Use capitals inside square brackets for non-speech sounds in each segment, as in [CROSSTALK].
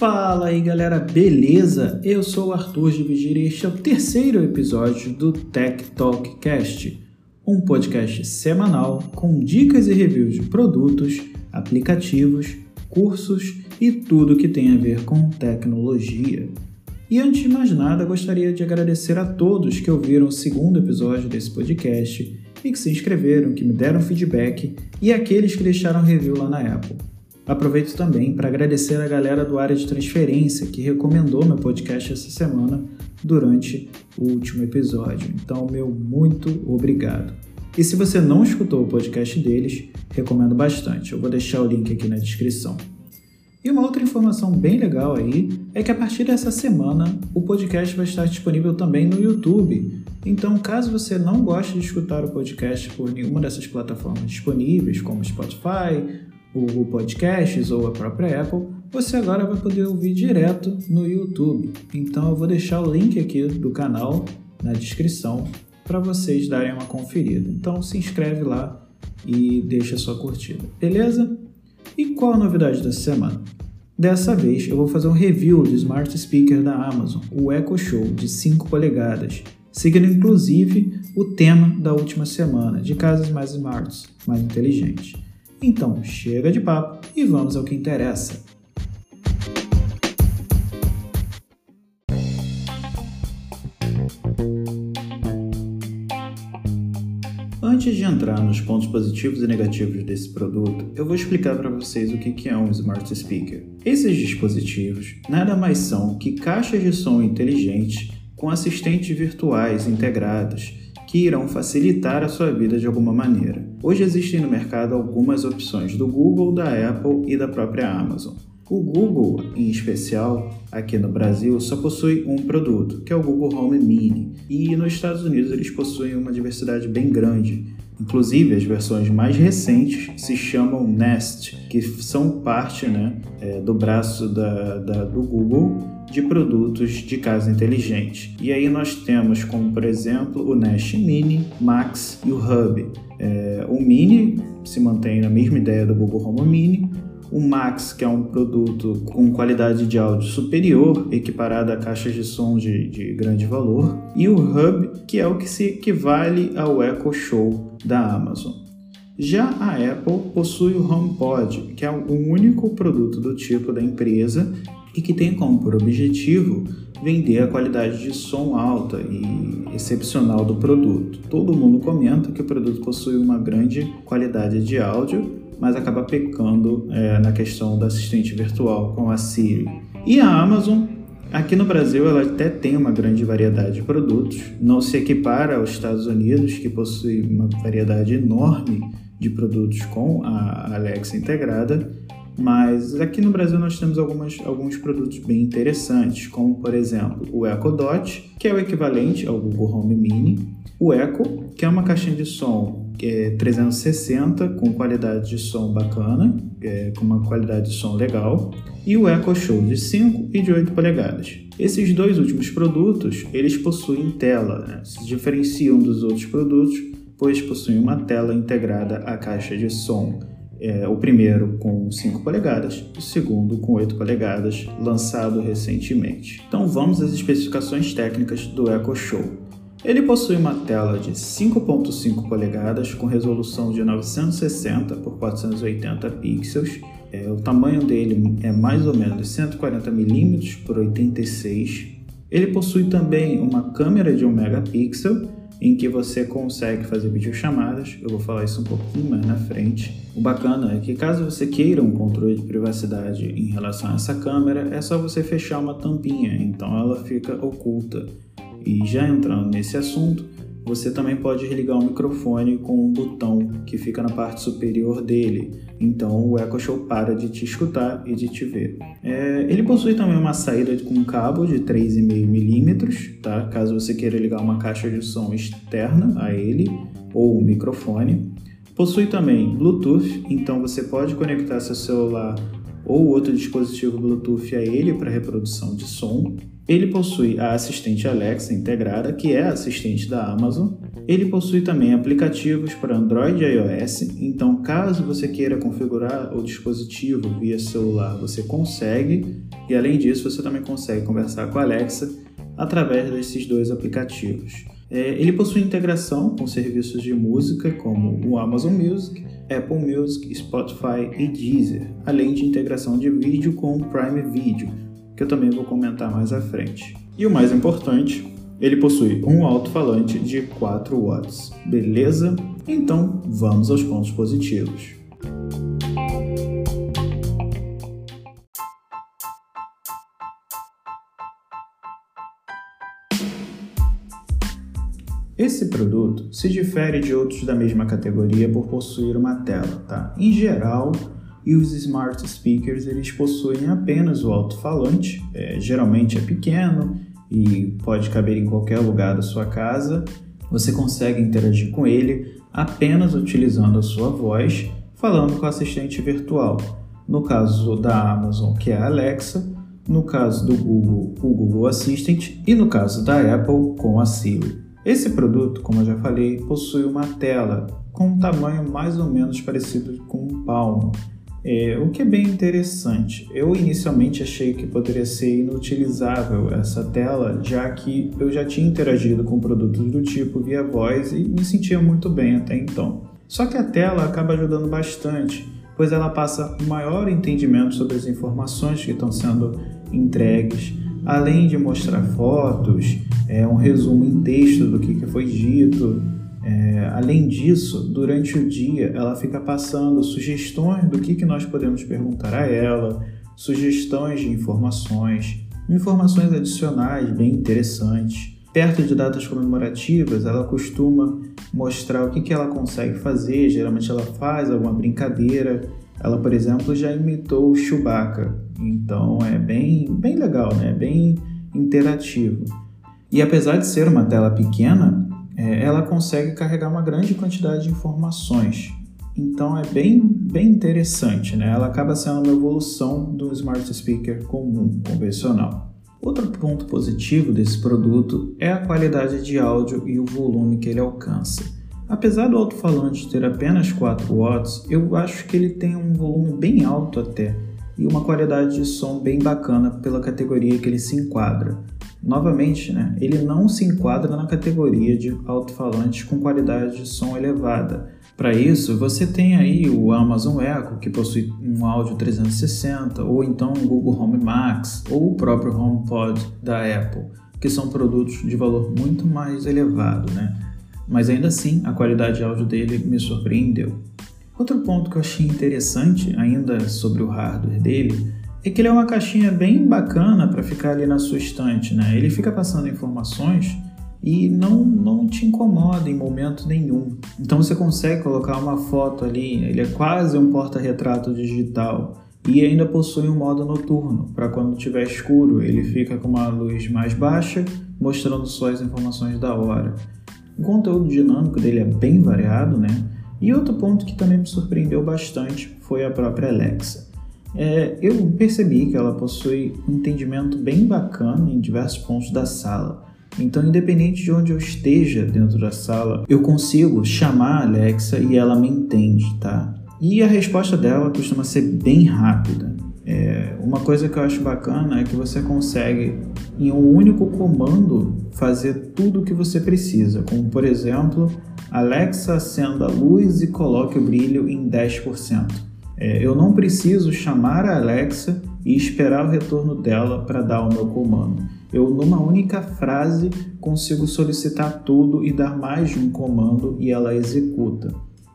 Fala aí galera, beleza? Eu sou o Arthur de Vigir e este é o terceiro episódio do Tech Talk Cast, um podcast semanal com dicas e reviews de produtos, aplicativos, cursos e tudo que tem a ver com tecnologia. E antes de mais nada, gostaria de agradecer a todos que ouviram o segundo episódio desse podcast e que se inscreveram, que me deram feedback e aqueles que deixaram review lá na Apple. Aproveito também para agradecer a galera do área de transferência que recomendou meu podcast essa semana durante o último episódio. Então, meu muito obrigado. E se você não escutou o podcast deles, recomendo bastante. Eu vou deixar o link aqui na descrição. E uma outra informação bem legal aí é que a partir dessa semana o podcast vai estar disponível também no YouTube. Então, caso você não goste de escutar o podcast por nenhuma dessas plataformas disponíveis, como Spotify, Google Podcasts ou a própria Apple, você agora vai poder ouvir direto no YouTube. Então eu vou deixar o link aqui do canal na descrição para vocês darem uma conferida. Então se inscreve lá e deixa sua curtida, beleza? E qual a novidade dessa semana? Dessa vez eu vou fazer um review do Smart Speaker da Amazon, o Echo Show de 5 polegadas, seguindo inclusive o tema da última semana, de casas mais smarts, mais inteligentes. Então, chega de papo e vamos ao que interessa. Antes de entrar nos pontos positivos e negativos desse produto, eu vou explicar para vocês o que é um Smart Speaker. Esses dispositivos nada mais são que caixas de som inteligentes com assistentes virtuais integrados que irão facilitar a sua vida de alguma maneira. Hoje existem no mercado algumas opções do Google, da Apple e da própria Amazon. O Google, em especial, aqui no Brasil, só possui um produto, que é o Google Home Mini, e nos Estados Unidos eles possuem uma diversidade bem grande. Inclusive, as versões mais recentes se chamam Nest, que são parte né, é, do braço da, da, do Google de produtos de casa inteligente. E aí nós temos como, por exemplo, o Nest Mini, Max e o Hub. É, o Mini se mantém na mesma ideia do Google Home Mini, o Max, que é um produto com qualidade de áudio superior, equiparado a caixas de som de, de, grande valor, e o Hub, que é o que se equivale ao Echo Show da Amazon. Já a Apple possui o HomePod, que é o único produto do tipo da empresa e que tem como objetivo vender a qualidade de som alta e excepcional do produto. Todo mundo comenta que o produto possui uma grande qualidade de áudio, mas acaba pecando é, na questão do assistente virtual com a Siri. E a Amazon Aqui no Brasil, ela até tem uma grande variedade de produtos, não se equipara aos Estados Unidos, que possui uma variedade enorme de produtos com a Alexa integrada, mas aqui no Brasil nós temos algumas, alguns produtos bem interessantes, como por exemplo o Echo Dot, que é o equivalente ao Google Home Mini, o Echo, que é uma caixinha de som é 360 com qualidade de som bacana, é, com uma qualidade de som legal, e o Echo Show de 5 e de 8 polegadas. Esses dois últimos produtos, eles possuem tela, né? se diferenciam dos outros produtos, pois possuem uma tela integrada à caixa de som é, o primeiro com 5 polegadas, o segundo com 8 polegadas, lançado recentemente. Então vamos às especificações técnicas do Echo Show. Ele possui uma tela de 5.5 polegadas com resolução de 960 por 480 pixels. É, o tamanho dele é mais ou menos 140 mm por 86. Ele possui também uma câmera de 1 megapixel em que você consegue fazer videochamadas. Eu vou falar isso um pouquinho mais na frente. O bacana é que caso você queira um controle de privacidade em relação a essa câmera, é só você fechar uma tampinha, então ela fica oculta. E já entrando nesse assunto, você também pode religar o microfone com um botão que fica na parte superior dele. Então o Echo Show para de te escutar e de te ver. É, ele possui também uma saída com cabo de 3,5mm, tá? caso você queira ligar uma caixa de som externa a ele ou um microfone. Possui também Bluetooth, então você pode conectar seu celular ou outro dispositivo Bluetooth a ele para reprodução de som. Ele possui a assistente Alexa integrada, que é a assistente da Amazon, Ele possui também aplicativos para Android e iOS, então caso você queira configurar o dispositivo via celular, você consegue, e além disso você também consegue conversar com a Alexa através desses dois aplicativos. É, ele possui integração com serviços de música como o Amazon Music, Apple Music, Spotify e Deezer, além de integração de vídeo com o Prime Video, que eu também vou comentar mais à frente. E o mais importante, ele possui um alto-falante de 4 watts. Beleza? Então vamos aos pontos positivos. Esse produto se difere de outros da mesma categoria por possuir uma tela, tá? Em geral, os smart speakers eles possuem apenas o alto-falante, é, geralmente é pequeno e pode caber em qualquer lugar da sua casa. Você consegue interagir com ele apenas utilizando a sua voz, falando com o assistente virtual. No caso da Amazon, que é a Alexa, no caso do Google, o Google Assistant e no caso da Apple, com a Siri. Esse produto, como eu já falei, possui uma tela com um tamanho mais ou menos parecido com um palmo, é, o que é bem interessante. Eu inicialmente achei que poderia ser inutilizável essa tela, já que eu já tinha interagido com produtos do tipo via voz e me sentia muito bem até então. Só que a tela acaba ajudando bastante, pois ela passa um maior entendimento sobre as informações que estão sendo entregues, além de mostrar fotos, é, um resumo em texto do que, que foi dito, é, além disso, durante o dia ela fica passando sugestões do que, que nós podemos perguntar a ela, sugestões de informações, informações adicionais bem interessantes. Perto de datas comemorativas, ela costuma mostrar o que, que ela consegue fazer. Geralmente, ela faz alguma brincadeira. Ela, por exemplo, já imitou o Chewbacca, então é bem, bem legal, né? bem interativo. E apesar de ser uma tela pequena, é, ela consegue carregar uma grande quantidade de informações. Então é bem, bem interessante, né? Ela acaba sendo uma evolução do smart speaker comum, convencional. Outro ponto positivo desse produto é a qualidade de áudio e o volume que ele alcança. Apesar do alto-falante ter apenas 4 watts, eu acho que ele tem um volume bem alto até e uma qualidade de som bem bacana pela categoria que ele se enquadra. Novamente, né, ele não se enquadra na categoria de alto-falantes com qualidade de som elevada. Para isso, você tem aí o Amazon Echo, que possui um áudio 360, ou então o Google Home Max, ou o próprio HomePod da Apple, que são produtos de valor muito mais elevado, né? Mas ainda assim, a qualidade de áudio dele me surpreendeu. Outro ponto que eu achei interessante ainda sobre o hardware dele é que ele é uma caixinha bem bacana para ficar ali na sua estante, né? Ele fica passando informações e não, não te incomoda em momento nenhum. Então você consegue colocar uma foto ali, ele é quase um porta-retrato digital e ainda possui um modo noturno, para quando estiver escuro ele fica com uma luz mais baixa, mostrando só as informações da hora. O conteúdo dinâmico dele é bem variado, né? E outro ponto que também me surpreendeu bastante foi a própria Alexa. É, eu percebi que ela possui um entendimento bem bacana em diversos pontos da sala. Então, independente de onde eu esteja dentro da sala, eu consigo chamar a Alexa e ela me entende, tá? E a resposta dela costuma ser bem rápida. É, uma coisa que eu acho bacana é que você consegue, em um único comando, fazer tudo o que você precisa, como por exemplo, Alexa acenda a luz e coloque o brilho em 10%. É, eu não preciso chamar a Alexa e esperar o retorno dela para dar o meu comando. Eu, numa única frase, consigo solicitar tudo e dar mais de um comando e ela executa.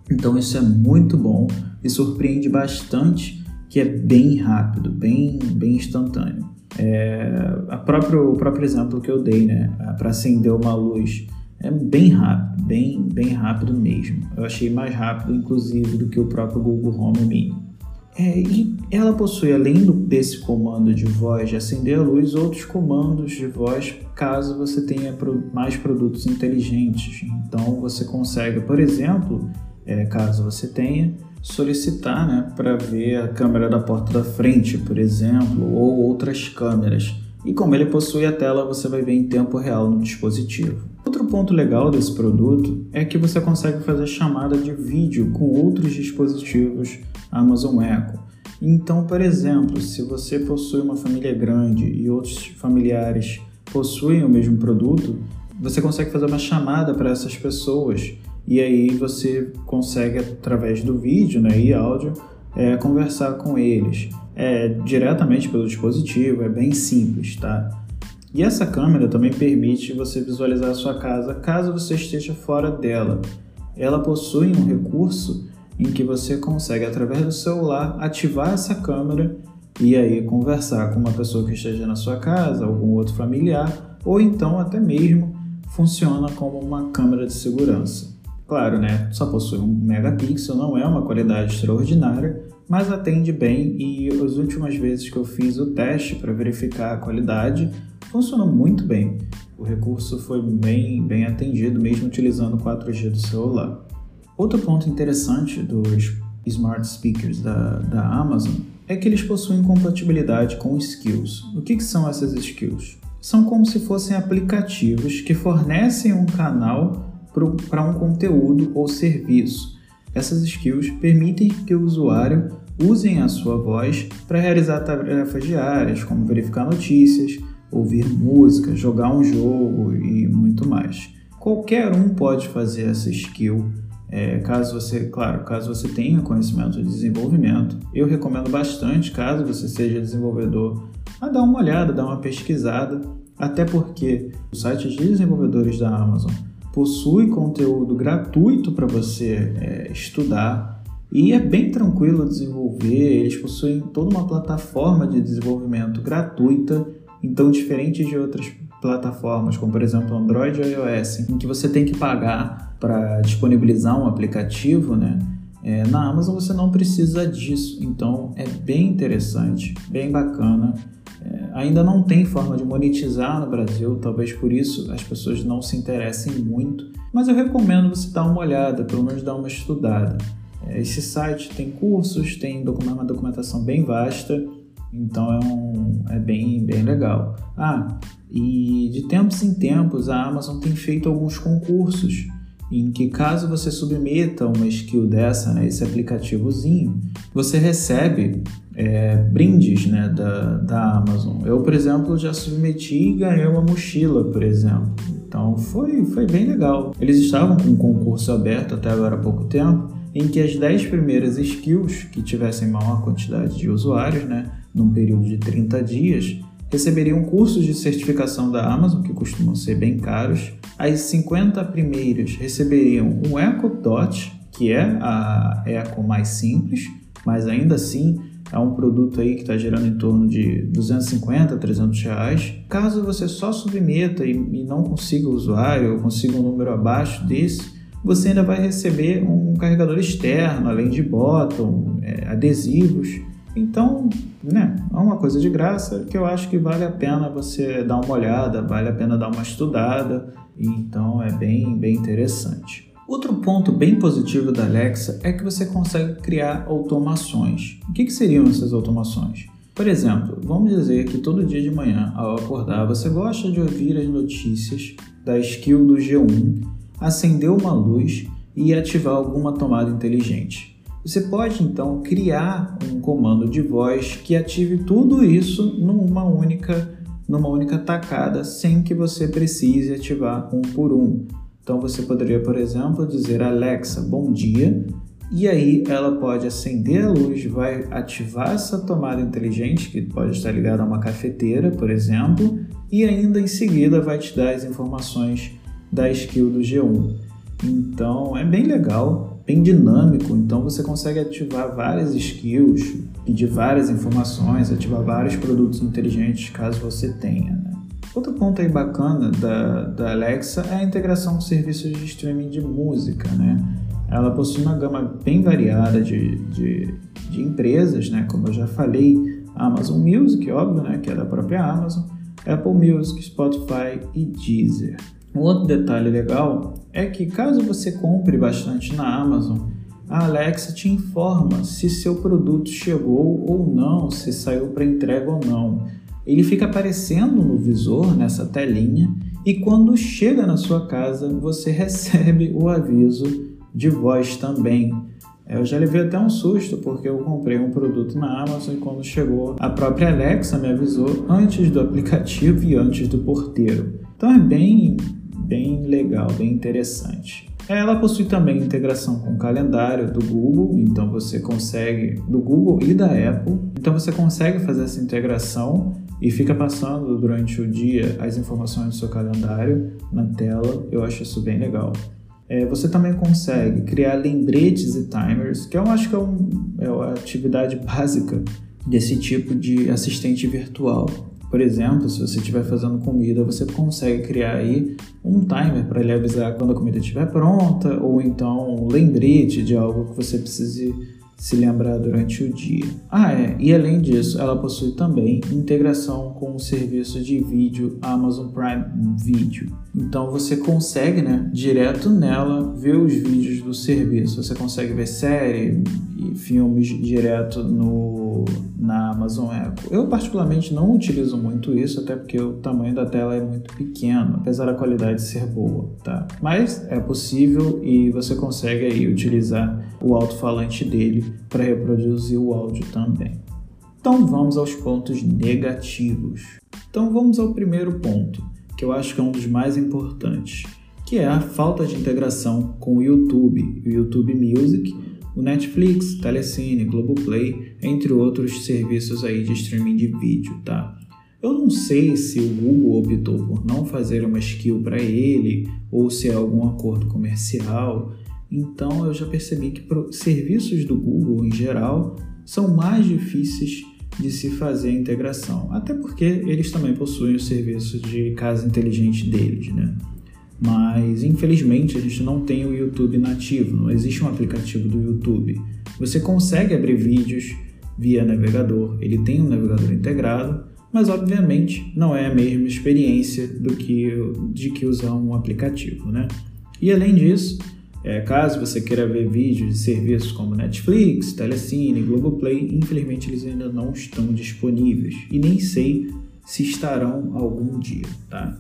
Então, isso é muito bom e surpreende bastante que é bem rápido, bem, bem instantâneo. É, a próprio, o próprio exemplo que eu dei, né, para acender uma luz, é bem rápido, bem, bem rápido mesmo. Eu achei mais rápido, inclusive, do que o próprio Google Home Mini. É, e ela possui, além desse comando de voz de acender a luz, outros comandos de voz caso você tenha mais produtos inteligentes. Então você consegue, por exemplo, é, caso você tenha, solicitar né, para ver a câmera da porta da frente, por exemplo, ou outras câmeras. E como ele possui a tela, você vai ver em tempo real no dispositivo ponto legal desse produto é que você consegue fazer chamada de vídeo com outros dispositivos Amazon Echo. Então, por exemplo, se você possui uma família grande e outros familiares possuem o mesmo produto, você consegue fazer uma chamada para essas pessoas e aí você consegue através do vídeo né, e áudio é, conversar com eles é, diretamente pelo dispositivo, é bem simples, tá? E essa câmera também permite você visualizar a sua casa caso você esteja fora dela. Ela possui um recurso em que você consegue, através do celular, ativar essa câmera e aí conversar com uma pessoa que esteja na sua casa, algum outro familiar, ou então até mesmo funciona como uma câmera de segurança. Claro, né? Só possui um megapixel, não é uma qualidade extraordinária, mas atende bem e as últimas vezes que eu fiz o teste para verificar a qualidade, funcionou muito bem. O recurso foi bem, bem atendido, mesmo utilizando o 4G do celular. Outro ponto interessante dos smart speakers da, da Amazon é que eles possuem compatibilidade com skills. O que, que são essas skills? São como se fossem aplicativos que fornecem um canal para um conteúdo ou serviço. Essas skills permitem que o usuário usem a sua voz para realizar tarefas diárias, como verificar notícias, ouvir música, jogar um jogo e muito mais. Qualquer um pode fazer essa skill é, caso você, claro, caso você tenha conhecimento de desenvolvimento, eu recomendo bastante, caso você seja desenvolvedor, a dar uma olhada, dar uma pesquisada, até porque os sites de desenvolvedores da Amazon possui conteúdo gratuito para você é, estudar e é bem tranquilo desenvolver. Eles possuem toda uma plataforma de desenvolvimento gratuita, então diferente de outras plataformas, como por exemplo Android e iOS, em que você tem que pagar para disponibilizar um aplicativo, né? É, na Amazon você não precisa disso, então é bem interessante, bem bacana. É, ainda não tem forma de monetizar no Brasil, talvez por isso as pessoas não se interessem muito, mas eu recomendo você dar uma olhada, pelo menos dar uma estudada. É, esse site tem cursos, tem uma documentação bem vasta então é, um, é bem, bem legal. Ah, e de tempos em tempos a Amazon tem feito alguns concursos em que caso você submeta uma skill dessa, né, esse aplicativozinho, você recebe é, brindes né, da, da Amazon. Eu, por exemplo, já submeti e ganhei uma mochila, por exemplo. Então foi, foi bem legal. Eles estavam com um concurso aberto até agora há pouco tempo, em que as 10 primeiras skills que tivessem maior quantidade de usuários, né, num período de 30 dias, receberiam cursos de certificação da Amazon, que costumam ser bem caros. As 50 primeiras receberiam um Echo Dot, que é a Echo mais simples, mas ainda assim é um produto aí que está gerando em torno de 250, 300 reais. Caso você só submeta e, e não consiga o usuário ou consiga um número abaixo desse, você ainda vai receber um carregador externo, além de bottom, é, adesivos então, né, é uma coisa de graça que eu acho que vale a pena você dar uma olhada, vale a pena dar uma estudada, então é bem, bem interessante. Outro ponto bem positivo da Alexa é que você consegue criar automações. O que, que seriam essas automações? Por exemplo, vamos dizer que todo dia de manhã, ao acordar, você gosta de ouvir as notícias da skill do G1, acender uma luz e ativar alguma tomada inteligente. Você pode então criar um comando de voz que ative tudo isso numa única, numa única tacada, sem que você precise ativar um por um. Então você poderia, por exemplo, dizer Alexa, bom dia, e aí ela pode acender a luz, vai ativar essa tomada inteligente, que pode estar ligada a uma cafeteira, por exemplo, e ainda em seguida vai te dar as informações da skill do G1. Então é bem legal bem dinâmico, então você consegue ativar várias skills, pedir várias informações, ativar vários produtos inteligentes caso você tenha. Né? Outro ponto aí bacana da, da Alexa é a integração com serviços de streaming de música, né? Ela possui uma gama bem variada de, de, de empresas, né? Como eu já falei, Amazon Music, óbvio, né? Que é da própria Amazon, Apple Music, Spotify e Deezer. Um outro detalhe legal é que caso você compre bastante na Amazon, a Alexa te informa se seu produto chegou ou não, se saiu para entrega ou não. Ele fica aparecendo no visor, nessa telinha, E quando chega na sua casa, você recebe o aviso de voz também. Eu já levei até um susto porque eu comprei um produto na Amazon e quando chegou, a própria Alexa me avisou antes do aplicativo e antes do porteiro. Então é bem, bem legal, bem interessante. Ela possui também integração com o calendário do Google, então você consegue, do Google e da Apple, então você consegue fazer essa integração e fica passando durante o dia as informações do seu calendário na tela. Eu acho isso bem legal. É, você também consegue criar lembretes e timers, que eu acho que é, um, é a atividade [LAUGHS] básica desse tipo de assistente virtual. Por exemplo, se você estiver fazendo comida, você consegue criar aí um timer para ele avisar quando a comida estiver pronta, ou então um lembrete de algo que você precise se lembrar durante o dia. Ah, é, e além disso, ela possui também integração com o serviço de vídeo Amazon Prime Video. Então você consegue, né, direto nela ver os vídeos do serviço. Você consegue ver série e filmes direto no na Amazon Echo. Eu particularmente não utilizo muito isso, até porque o tamanho da tela é muito pequeno, apesar da qualidade ser boa, tá? Mas é possível e você consegue aí utilizar o alto-falante dele para reproduzir o áudio também. Então vamos aos pontos negativos. Então vamos ao primeiro ponto, que eu acho que é um dos mais importantes, que é a falta de integração com o YouTube, o YouTube Music, o Netflix, Telecine, Globoplay, entre outros serviços aí de streaming de vídeo, tá? Eu não sei se o Google optou por não fazer uma skill para ele ou se é algum acordo comercial, então eu já percebi que serviços do Google em geral são mais difíceis de se fazer a integração, até porque eles também possuem o serviço de casa inteligente deles, né? Mas infelizmente a gente não tem o YouTube nativo, não existe um aplicativo do YouTube. Você consegue abrir vídeos via navegador, ele tem um navegador integrado, mas obviamente não é a mesma experiência do que de que usar um aplicativo, né? E além disso, é, caso você queira ver vídeos de serviços como Netflix, Telecine, Globoplay, infelizmente eles ainda não estão disponíveis e nem sei se estarão algum dia, tá?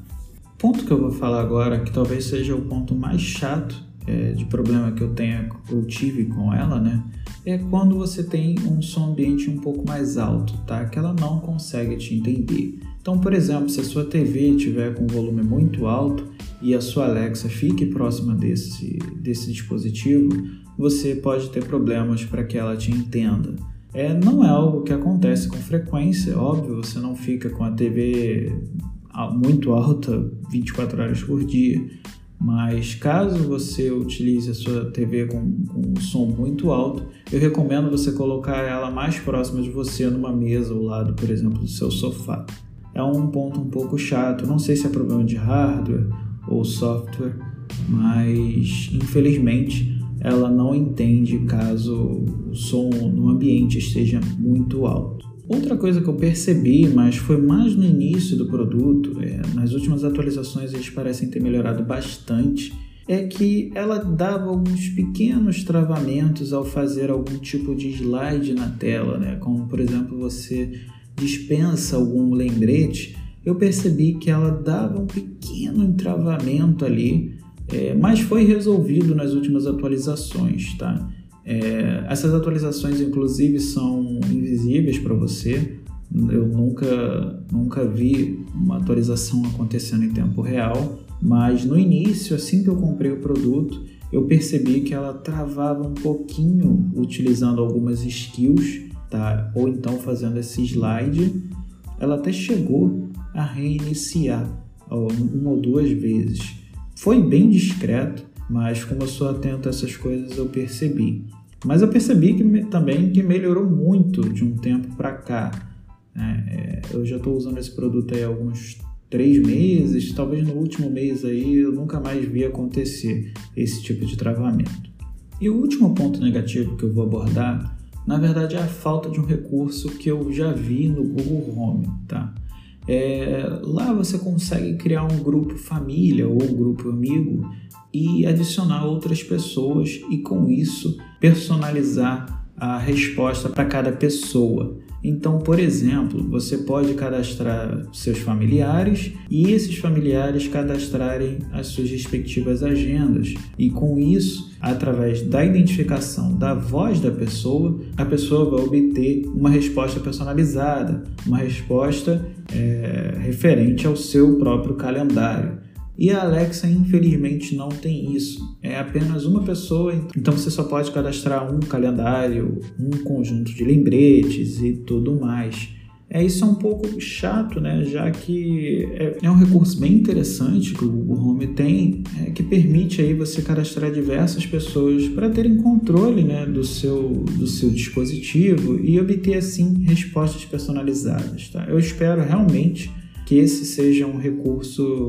O ponto que eu vou falar agora, que talvez seja o ponto mais chato é, de problema que eu tenha ou tive com ela, né? É quando você tem um som ambiente um pouco mais alto, tá? Que ela não consegue te entender. Então, por exemplo, se a sua TV tiver com volume muito alto, e a sua Alexa fique próxima desse, desse dispositivo, você pode ter problemas para que ela te entenda. É, não é algo que acontece com frequência, óbvio, você não fica com a TV muito alta 24 horas por dia, mas caso você utilize a sua TV com, com um som muito alto, eu recomendo você colocar ela mais próxima de você numa mesa ao lado, por exemplo, do seu sofá. É um ponto um pouco chato, não sei se é problema de hardware ou software, mas infelizmente ela não entende caso o som no ambiente esteja muito alto. Outra coisa que eu percebi, mas foi mais no início do produto, é, nas últimas atualizações eles parecem ter melhorado bastante, é que ela dava alguns pequenos travamentos ao fazer algum tipo de slide na tela, né? como por exemplo você dispensa algum lembrete eu percebi que ela dava um pequeno entravamento ali, é, mas foi resolvido nas últimas atualizações, tá? É, essas atualizações, inclusive, são invisíveis para você. Eu nunca, nunca vi uma atualização acontecendo em tempo real, mas no início, assim que eu comprei o produto, eu percebi que ela travava um pouquinho utilizando algumas skills, tá? Ou então fazendo esse slide. Ela até chegou a reiniciar uma ou duas vezes. Foi bem discreto, mas como eu sou atento a essas coisas, eu percebi. Mas eu percebi que, também que melhorou muito de um tempo para cá. Né? É, eu já estou usando esse produto aí há alguns três meses, talvez no último mês aí eu nunca mais vi acontecer esse tipo de travamento. E o último ponto negativo que eu vou abordar, na verdade, é a falta de um recurso que eu já vi no Google Home, tá? É, lá você consegue criar um grupo família ou um grupo amigo e adicionar outras pessoas e com isso personalizar a resposta para cada pessoa. Então, por exemplo, você pode cadastrar seus familiares e esses familiares cadastrarem as suas respectivas agendas. E com isso, através da identificação da voz da pessoa, a pessoa vai obter uma resposta personalizada, uma resposta é, referente ao seu próprio calendário. E a Alexa, infelizmente, não tem isso. É apenas uma pessoa, então você só pode cadastrar um calendário, um conjunto de lembretes e tudo mais. É, isso é um pouco chato, né? Já que é, é um recurso bem interessante que o Google Home tem, é, que permite aí você cadastrar diversas pessoas para terem controle né, do, seu, do seu dispositivo e obter assim respostas personalizadas. Tá? Eu espero realmente que esse seja um recurso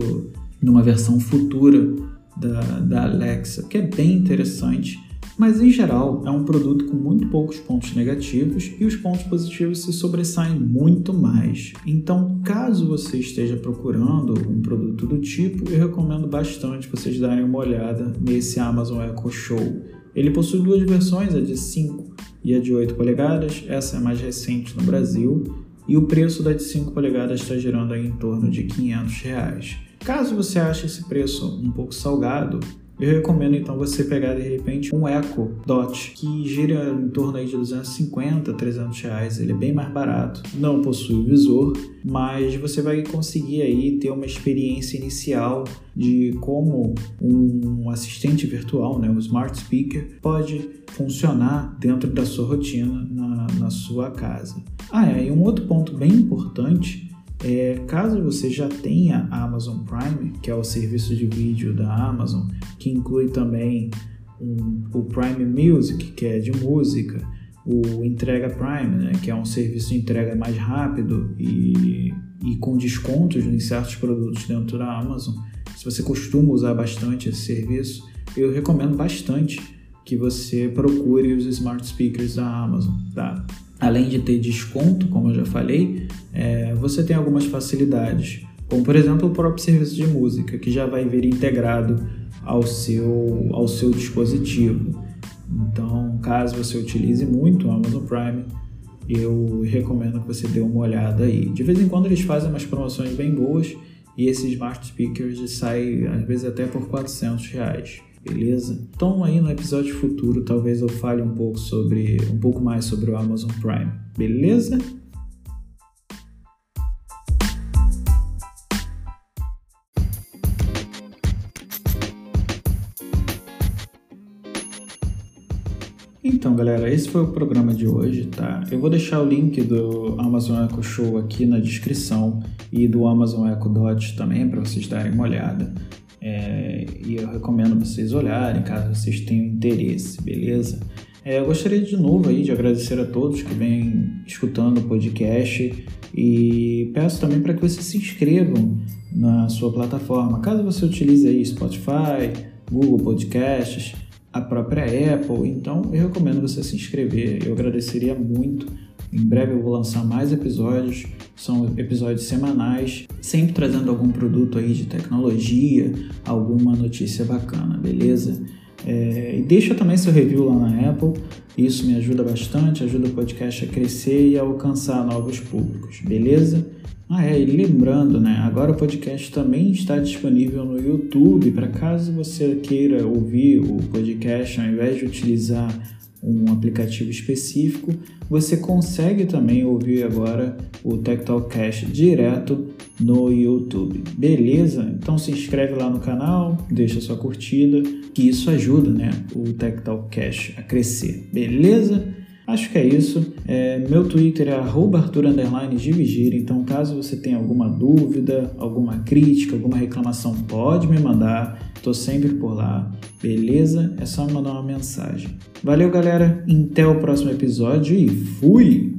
numa versão futura da, da Alexa, que é bem interessante, mas em geral é um produto com muito poucos pontos negativos e os pontos positivos se sobressaem muito mais. Então, caso você esteja procurando um produto do tipo, eu recomendo bastante vocês darem uma olhada nesse Amazon Echo Show. Ele possui duas versões, a de 5 e a de 8 polegadas, essa é a mais recente no Brasil, e o preço da de 5 polegadas está girando em torno de 500 reais. Caso você ache esse preço um pouco salgado, eu recomendo então você pegar de repente um Echo Dot que gira em torno aí de 250, 300 reais. Ele é bem mais barato, não possui visor, mas você vai conseguir aí ter uma experiência inicial de como um assistente virtual, né, um smart speaker, pode funcionar dentro da sua rotina na, na sua casa. Ah, é, e um outro ponto bem importante é, caso você já tenha Amazon Prime, que é o serviço de vídeo da Amazon, que inclui também um, o Prime Music, que é de música, o Entrega Prime, né, que é um serviço de entrega mais rápido e, e com descontos em certos produtos dentro da Amazon. Se você costuma usar bastante esse serviço, eu recomendo bastante que você procure os smart speakers da Amazon, tá? Além de ter desconto, como eu já falei, é, você tem algumas facilidades, como por exemplo o próprio serviço de música, que já vai vir integrado ao seu, ao seu dispositivo. Então, caso você utilize muito o Amazon Prime, eu recomendo que você dê uma olhada aí. De vez em quando eles fazem umas promoções bem boas e esses smart speakers saem às vezes até por 400 reais beleza? Então aí no episódio futuro talvez eu fale um pouco sobre um pouco mais sobre o Amazon Prime, beleza? Então, galera, esse foi o programa de hoje, tá? Eu vou deixar o link do Amazon Echo Show aqui na descrição e do Amazon Echo Dot também para vocês darem uma olhada. É, e eu recomendo vocês olharem caso vocês tenham interesse, beleza? É, eu gostaria de novo aí de agradecer a todos que vêm escutando o podcast e peço também para que vocês se inscrevam na sua plataforma. Caso você utilize aí Spotify, Google Podcasts, a própria Apple, então eu recomendo você se inscrever. Eu agradeceria muito em breve eu vou lançar mais episódios, são episódios semanais, sempre trazendo algum produto aí de tecnologia, alguma notícia bacana, beleza? É, e deixa também seu review lá na Apple, isso me ajuda bastante, ajuda o podcast a crescer e a alcançar novos públicos, beleza? Ah, é, e lembrando, né? Agora o podcast também está disponível no YouTube, para caso você queira ouvir o podcast ao invés de utilizar um aplicativo específico, você consegue também ouvir agora o Tech Talk Cash direto no YouTube. Beleza? Então se inscreve lá no canal, deixa sua curtida, que isso ajuda, né, o Tech Talk Cash a crescer. Beleza? Acho que é isso. É, meu Twitter é @arthur_dividir. Então, caso você tenha alguma dúvida, alguma crítica, alguma reclamação, pode me mandar. Tô sempre por lá. Beleza? É só mandar uma mensagem. Valeu, galera. Até o próximo episódio e fui!